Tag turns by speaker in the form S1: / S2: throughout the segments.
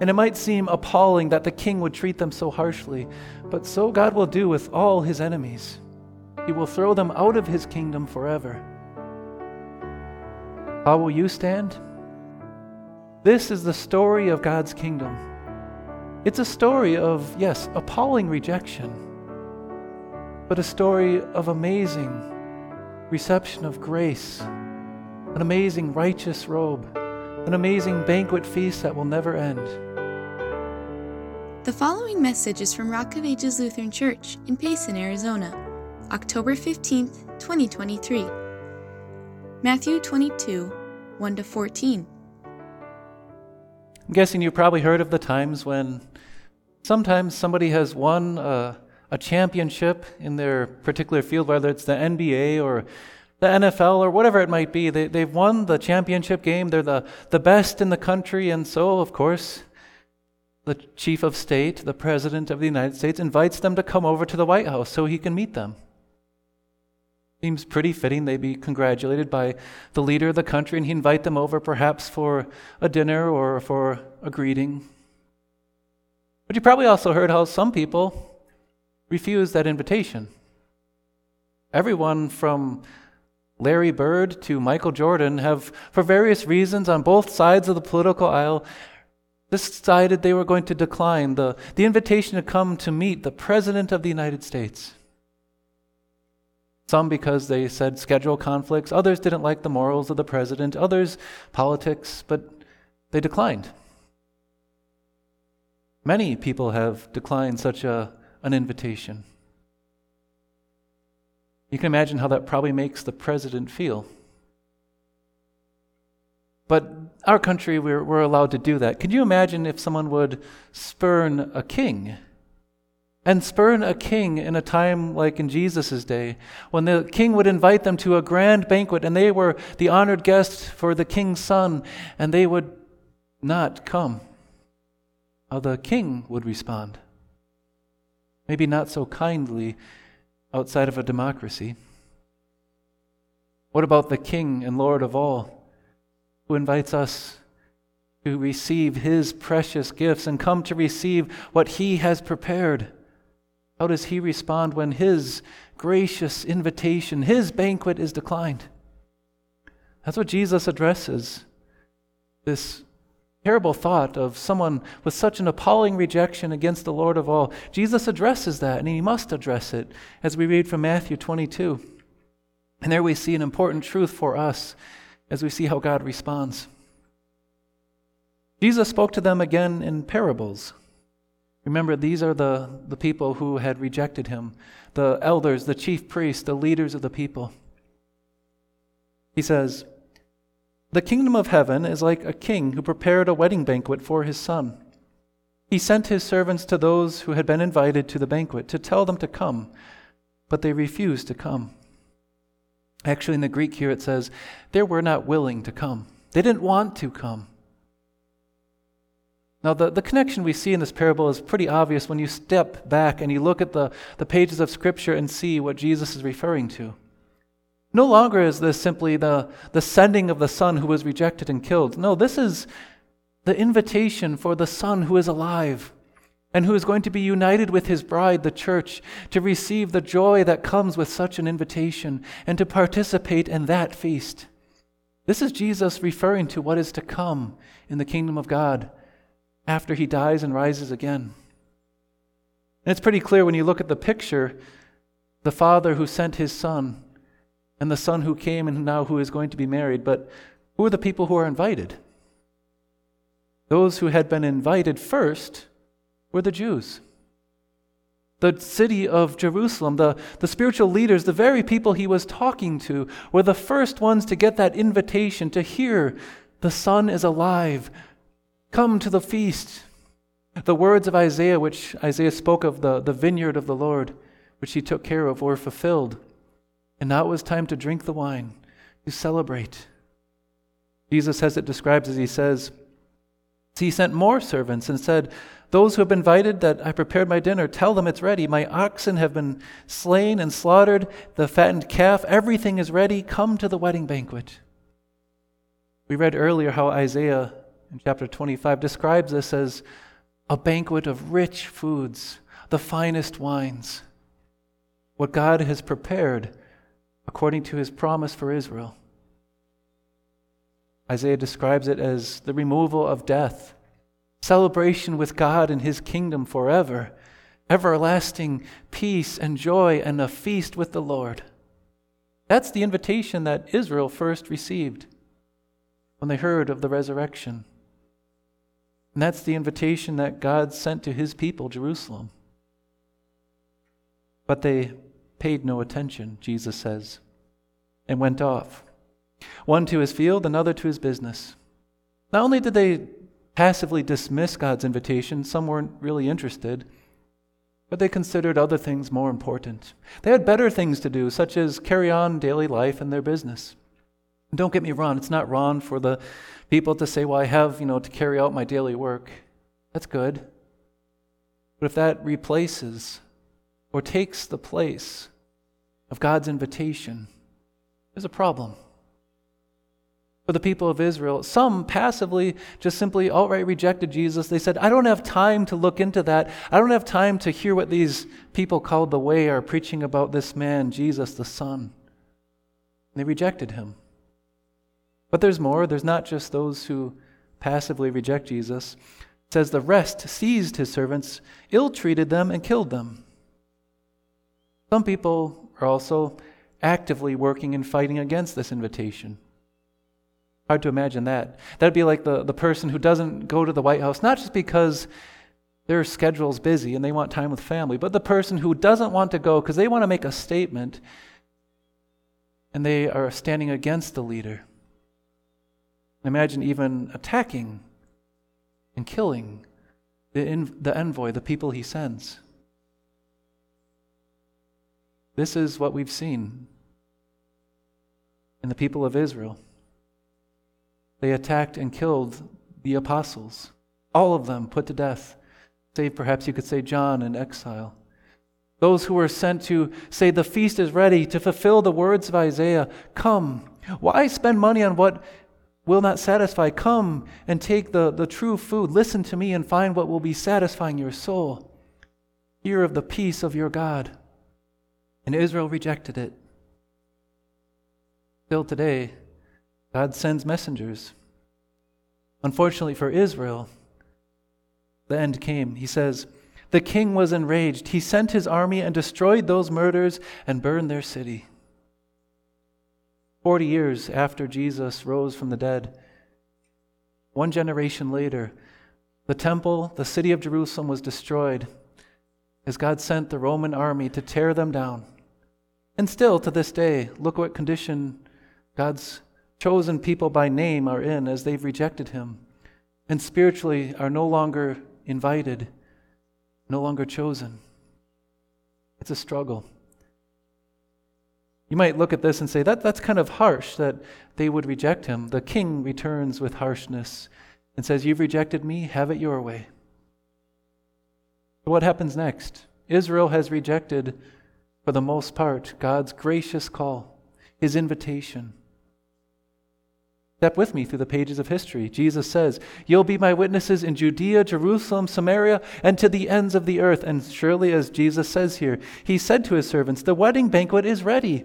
S1: And it might seem appalling that the king would treat them so harshly, but so God will do with all his enemies. He will throw them out of his kingdom forever. How will you stand? This is the story of God's kingdom. It's a story of, yes, appalling rejection, but a story of amazing reception of grace, an amazing righteous robe, an amazing banquet feast that will never end.
S2: The following message is from Rock of Ages Lutheran Church in Payson, Arizona, October 15th, 2023. Matthew 22, 1 to 14.
S1: I'm guessing you probably heard of the times when sometimes somebody has won a, a, championship in their particular field, whether it's the NBA or the NFL or whatever it might be. They, they've won the championship game, they're the, the best in the country, and so, of course, the chief of state, the president of the United States, invites them to come over to the White House so he can meet them. Seems pretty fitting they be congratulated by the leader of the country and he invite them over perhaps for a dinner or for a greeting. But you probably also heard how some people refuse that invitation. Everyone from Larry Bird to Michael Jordan have, for various reasons on both sides of the political aisle, decided they were going to decline the, the invitation to come to meet the President of the United States. Some because they said schedule conflicts, others didn't like the morals of the president, others politics, but they declined. Many people have declined such a, an invitation. You can imagine how that probably makes the president feel. But our country, we're, we're allowed to do that. Can you imagine if someone would spurn a king? and spurn a king in a time like in Jesus' day, when the king would invite them to a grand banquet and they were the honored guests for the king's son, and they would not come. How the king would respond. Maybe not so kindly outside of a democracy. What about the king and Lord of all, who invites us to receive his precious gifts and come to receive what he has prepared? How does he respond when his gracious invitation, his banquet is declined? That's what Jesus addresses. This terrible thought of someone with such an appalling rejection against the Lord of all. Jesus addresses that, and he must address it as we read from Matthew 22. And there we see an important truth for us as we see how God responds. Jesus spoke to them again in parables. Remember, these are the, the people who had rejected him the elders, the chief priests, the leaders of the people. He says, The kingdom of heaven is like a king who prepared a wedding banquet for his son. He sent his servants to those who had been invited to the banquet to tell them to come, but they refused to come. Actually, in the Greek here it says, they were not willing to come. They didn't want to come. Now, the, the connection we see in this parable is pretty obvious when you step back and you look at the, the pages of Scripture and see what Jesus is referring to. No longer is this simply the, the sending of the Son who was rejected and killed. No, this is the invitation for the Son who is alive and who is going to be united with his bride, the church, to receive the joy that comes with such an invitation and to participate in that feast. This is Jesus referring to what is to come in the kingdom of God after he dies and rises again. And it's pretty clear when you look at the picture the father who sent his son and the son who came and now who is going to be married. But who are the people who are invited? Those who had been invited first were the Jews. The city of Jerusalem, the, the spiritual leaders, the very people he was talking to, were the first ones to get that invitation to hear the Son is alive. Come to the feast. The words of Isaiah, which Isaiah spoke of, the, the vineyard of the Lord, which he took care of, were fulfilled. And now it was time to drink the wine, to celebrate. Jesus has it described as he says, He sent more servants and said, Those who have been invited that I prepared my dinner, tell them it's ready. My oxen have been slain and slaughtered, the fattened calf, everything is ready. Come to the wedding banquet. We read earlier how Isaiah in chapter 25 describes this as a banquet of rich foods, the finest wines, what God has prepared according to his promise for Israel. Isaiah describes it as the removal of death, celebration with God and his kingdom forever, everlasting peace and joy, and a feast with the Lord. That's the invitation that Israel first received when they heard of the resurrection. And that's the invitation that God sent to his people, Jerusalem. But they paid no attention, Jesus says, and went off. One to his field, another to his business. Not only did they passively dismiss God's invitation, some weren't really interested, but they considered other things more important. They had better things to do, such as carry on daily life and their business. Don't get me wrong, it's not wrong for the people to say, well, I have, you know, to carry out my daily work. That's good. But if that replaces or takes the place of God's invitation, is a problem. For the people of Israel, some passively just simply outright rejected Jesus. They said, I don't have time to look into that. I don't have time to hear what these people called the way are preaching about this man, Jesus the Son. And they rejected him. But there's more. There's not just those who passively reject Jesus. It says the rest seized his servants, ill treated them, and killed them. Some people are also actively working and fighting against this invitation. Hard to imagine that. That'd be like the, the person who doesn't go to the White House, not just because their schedule's busy and they want time with family, but the person who doesn't want to go because they want to make a statement and they are standing against the leader. Imagine even attacking and killing the, the envoy, the people he sends. This is what we've seen in the people of Israel. They attacked and killed the apostles, all of them put to death, save perhaps you could say John in exile. Those who were sent to say, The feast is ready, to fulfill the words of Isaiah Come. Why spend money on what will not satisfy. Come and take the, the true food. Listen to me and find what will be satisfying your soul. Hear of the peace of your God. And Israel rejected it. Still today, God sends messengers. Unfortunately for Israel, the end came. He says, The king was enraged. He sent his army and destroyed those murders and burned their city. Forty years after Jesus rose from the dead, one generation later, the temple, the city of Jerusalem, was destroyed as God sent the Roman army to tear them down. And still, to this day, look what condition God's chosen people by name are in as they've rejected Him and spiritually are no longer invited, no longer chosen. It's a struggle. You might look at this and say, that, that's kind of harsh that they would reject him. The king returns with harshness and says, You've rejected me, have it your way. What happens next? Israel has rejected, for the most part, God's gracious call, his invitation. Step with me through the pages of history. Jesus says, You'll be my witnesses in Judea, Jerusalem, Samaria, and to the ends of the earth. And surely, as Jesus says here, he said to his servants, The wedding banquet is ready.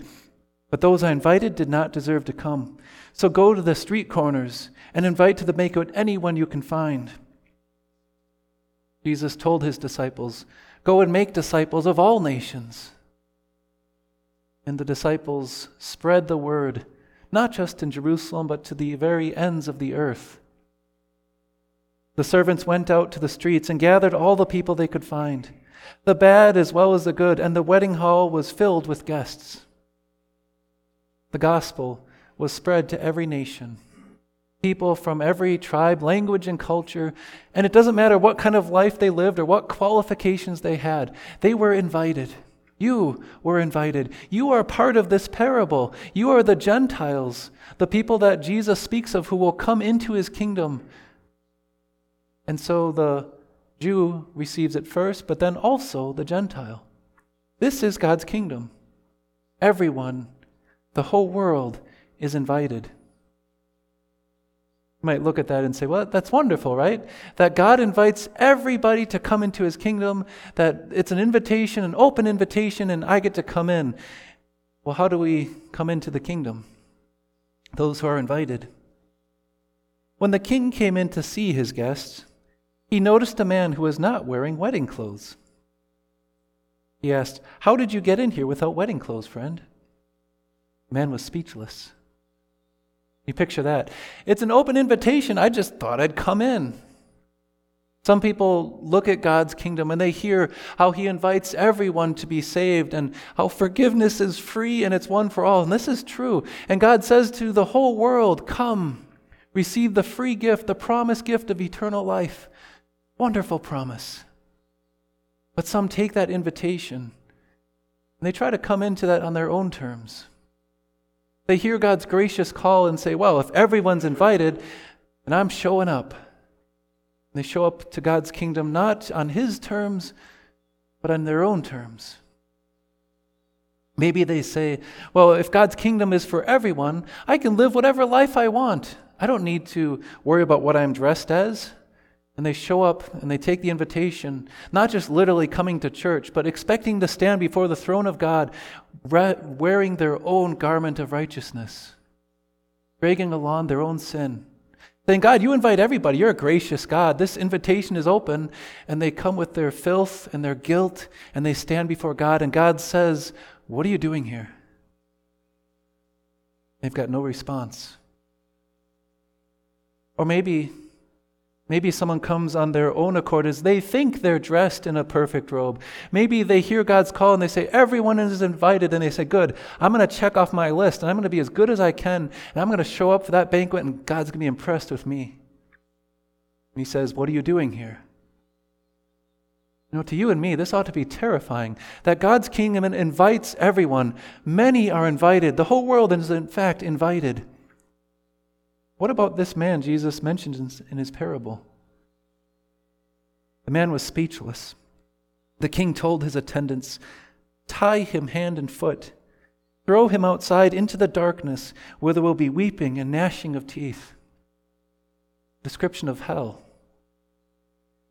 S1: But those I invited did not deserve to come. So go to the street corners and invite to the banquet anyone you can find. Jesus told his disciples, Go and make disciples of all nations. And the disciples spread the word not just in Jerusalem, but to the very ends of the earth. The servants went out to the streets and gathered all the people they could find, the bad as well as the good, and the wedding hall was filled with guests. The gospel was spread to every nation, people from every tribe, language, and culture, and it doesn't matter what kind of life they lived or what qualifications they had, they were invited. You were invited. You are part of this parable. You are the Gentiles, the people that Jesus speaks of who will come into his kingdom. And so the Jew receives it first, but then also the Gentile. This is God's kingdom. Everyone, the whole world, is invited. Might look at that and say, well, that's wonderful, right? That God invites everybody to come into his kingdom, that it's an invitation, an open invitation, and I get to come in. Well, how do we come into the kingdom? Those who are invited. When the king came in to see his guests, he noticed a man who was not wearing wedding clothes. He asked, How did you get in here without wedding clothes, friend? The man was speechless. You picture that. It's an open invitation. I just thought I'd come in. Some people look at God's kingdom and they hear how He invites everyone to be saved and how forgiveness is free and it's one for all. And this is true. And God says to the whole world, Come, receive the free gift, the promised gift of eternal life. Wonderful promise. But some take that invitation and they try to come into that on their own terms. They hear God's gracious call and say, Well, if everyone's invited, then I'm showing up. They show up to God's kingdom not on His terms, but on their own terms. Maybe they say, Well, if God's kingdom is for everyone, I can live whatever life I want. I don't need to worry about what I'm dressed as. And they show up and they take the invitation, not just literally coming to church, but expecting to stand before the throne of God wearing their own garment of righteousness, dragging along their own sin. Saying, God, you invite everybody. You're a gracious God. This invitation is open. And they come with their filth and their guilt and they stand before God. And God says, What are you doing here? They've got no response. Or maybe Maybe someone comes on their own accord as they think they're dressed in a perfect robe. Maybe they hear God's call and they say, Everyone is invited. And they say, Good, I'm going to check off my list and I'm going to be as good as I can. And I'm going to show up for that banquet and God's going to be impressed with me. And he says, What are you doing here? You know, to you and me, this ought to be terrifying that God's kingdom invites everyone. Many are invited. The whole world is, in fact, invited. What about this man Jesus mentions in his parable? The man was speechless. The king told his attendants, Tie him hand and foot, throw him outside into the darkness where there will be weeping and gnashing of teeth. Description of hell.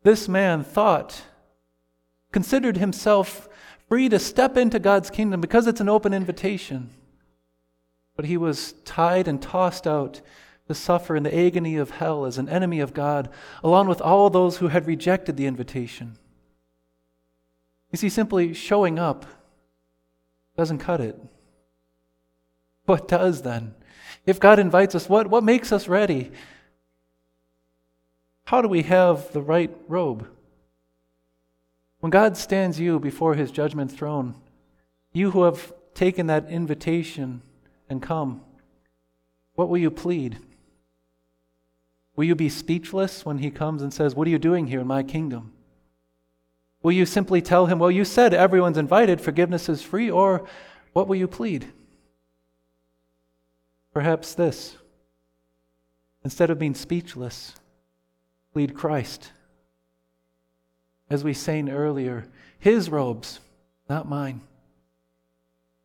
S1: This man thought, considered himself free to step into God's kingdom because it's an open invitation. But he was tied and tossed out to suffer in the agony of hell as an enemy of God, along with all those who had rejected the invitation. You see, simply showing up doesn't cut it. What does then? If God invites us, what, what makes us ready? How do we have the right robe? When God stands you before his judgment throne, you who have taken that invitation and come, what will you plead? Will you be speechless when he comes and says, What are you doing here in my kingdom? Will you simply tell him, Well, you said everyone's invited, forgiveness is free, or what will you plead? Perhaps this. Instead of being speechless, plead Christ. As we sang earlier, his robes, not mine.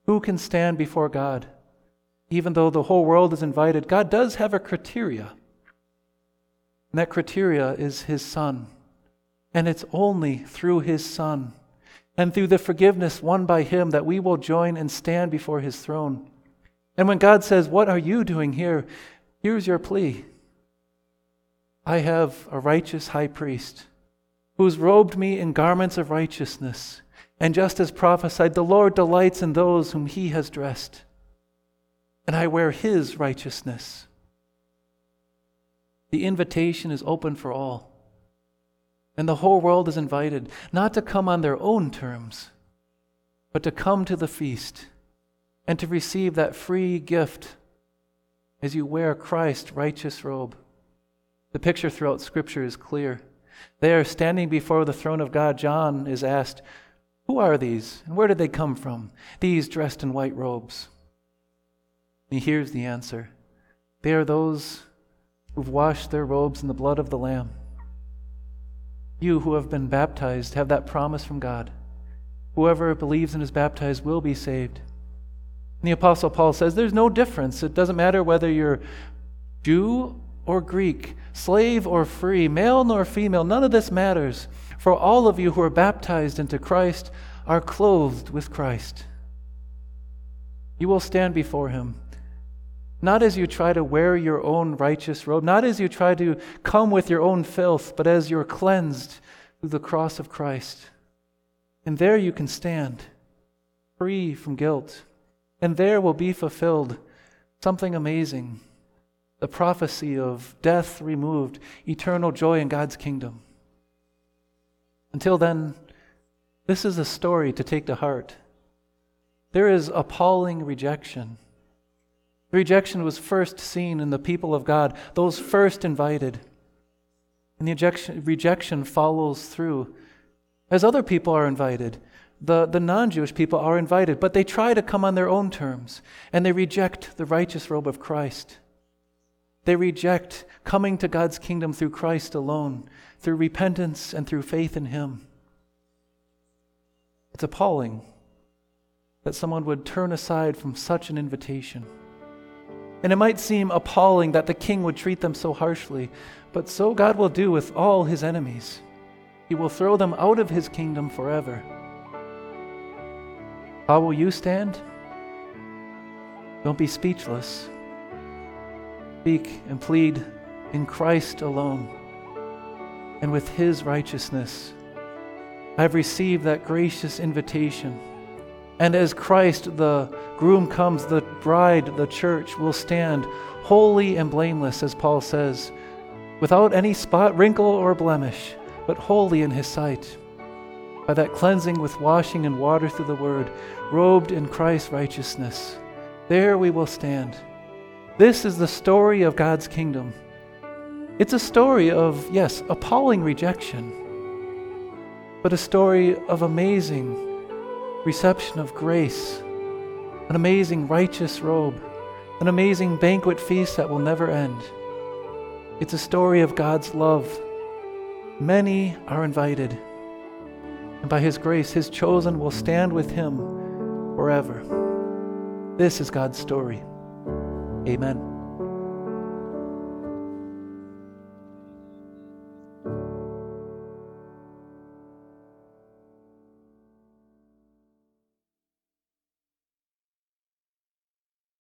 S1: Who can stand before God? Even though the whole world is invited, God does have a criteria. And that criteria is his son. And it's only through his son and through the forgiveness won by him that we will join and stand before his throne. And when God says, What are you doing here? Here's your plea I have a righteous high priest who's robed me in garments of righteousness. And just as prophesied, the Lord delights in those whom he has dressed. And I wear his righteousness. The invitation is open for all. And the whole world is invited not to come on their own terms, but to come to the feast and to receive that free gift as you wear Christ's righteous robe. The picture throughout Scripture is clear. There, standing before the throne of God. John is asked, Who are these? And where did they come from? These dressed in white robes. He hears the answer They are those who've washed their robes in the blood of the Lamb. You who have been baptized have that promise from God. Whoever believes and is baptized will be saved. And the Apostle Paul says there's no difference. It doesn't matter whether you're Jew or Greek, slave or free, male nor female, none of this matters. For all of you who are baptized into Christ are clothed with Christ. You will stand before him, not as you try to wear your own righteous robe, not as you try to come with your own filth, but as you're cleansed through the cross of Christ. And there you can stand, free from guilt. And there will be fulfilled something amazing the prophecy of death removed, eternal joy in God's kingdom. Until then, this is a story to take to heart. There is appalling rejection. Rejection was first seen in the people of God, those first invited. And the rejection, rejection follows through as other people are invited. The, the non Jewish people are invited, but they try to come on their own terms, and they reject the righteous robe of Christ. They reject coming to God's kingdom through Christ alone, through repentance and through faith in Him. It's appalling that someone would turn aside from such an invitation. And it might seem appalling that the king would treat them so harshly, but so God will do with all his enemies. He will throw them out of his kingdom forever. How will you stand? Don't be speechless. Speak and plead in Christ alone and with his righteousness. I have received that gracious invitation. And as Christ, the groom, comes, the bride, the church, will stand holy and blameless, as Paul says, without any spot, wrinkle, or blemish, but holy in his sight. By that cleansing with washing and water through the word, robed in Christ's righteousness, there we will stand. This is the story of God's kingdom. It's a story of, yes, appalling rejection, but a story of amazing reception of grace, an amazing righteous robe, an amazing banquet feast that will never end. It's a story of God's love. Many are invited, and by His grace, His chosen will stand with Him forever. This is God's story. Amen.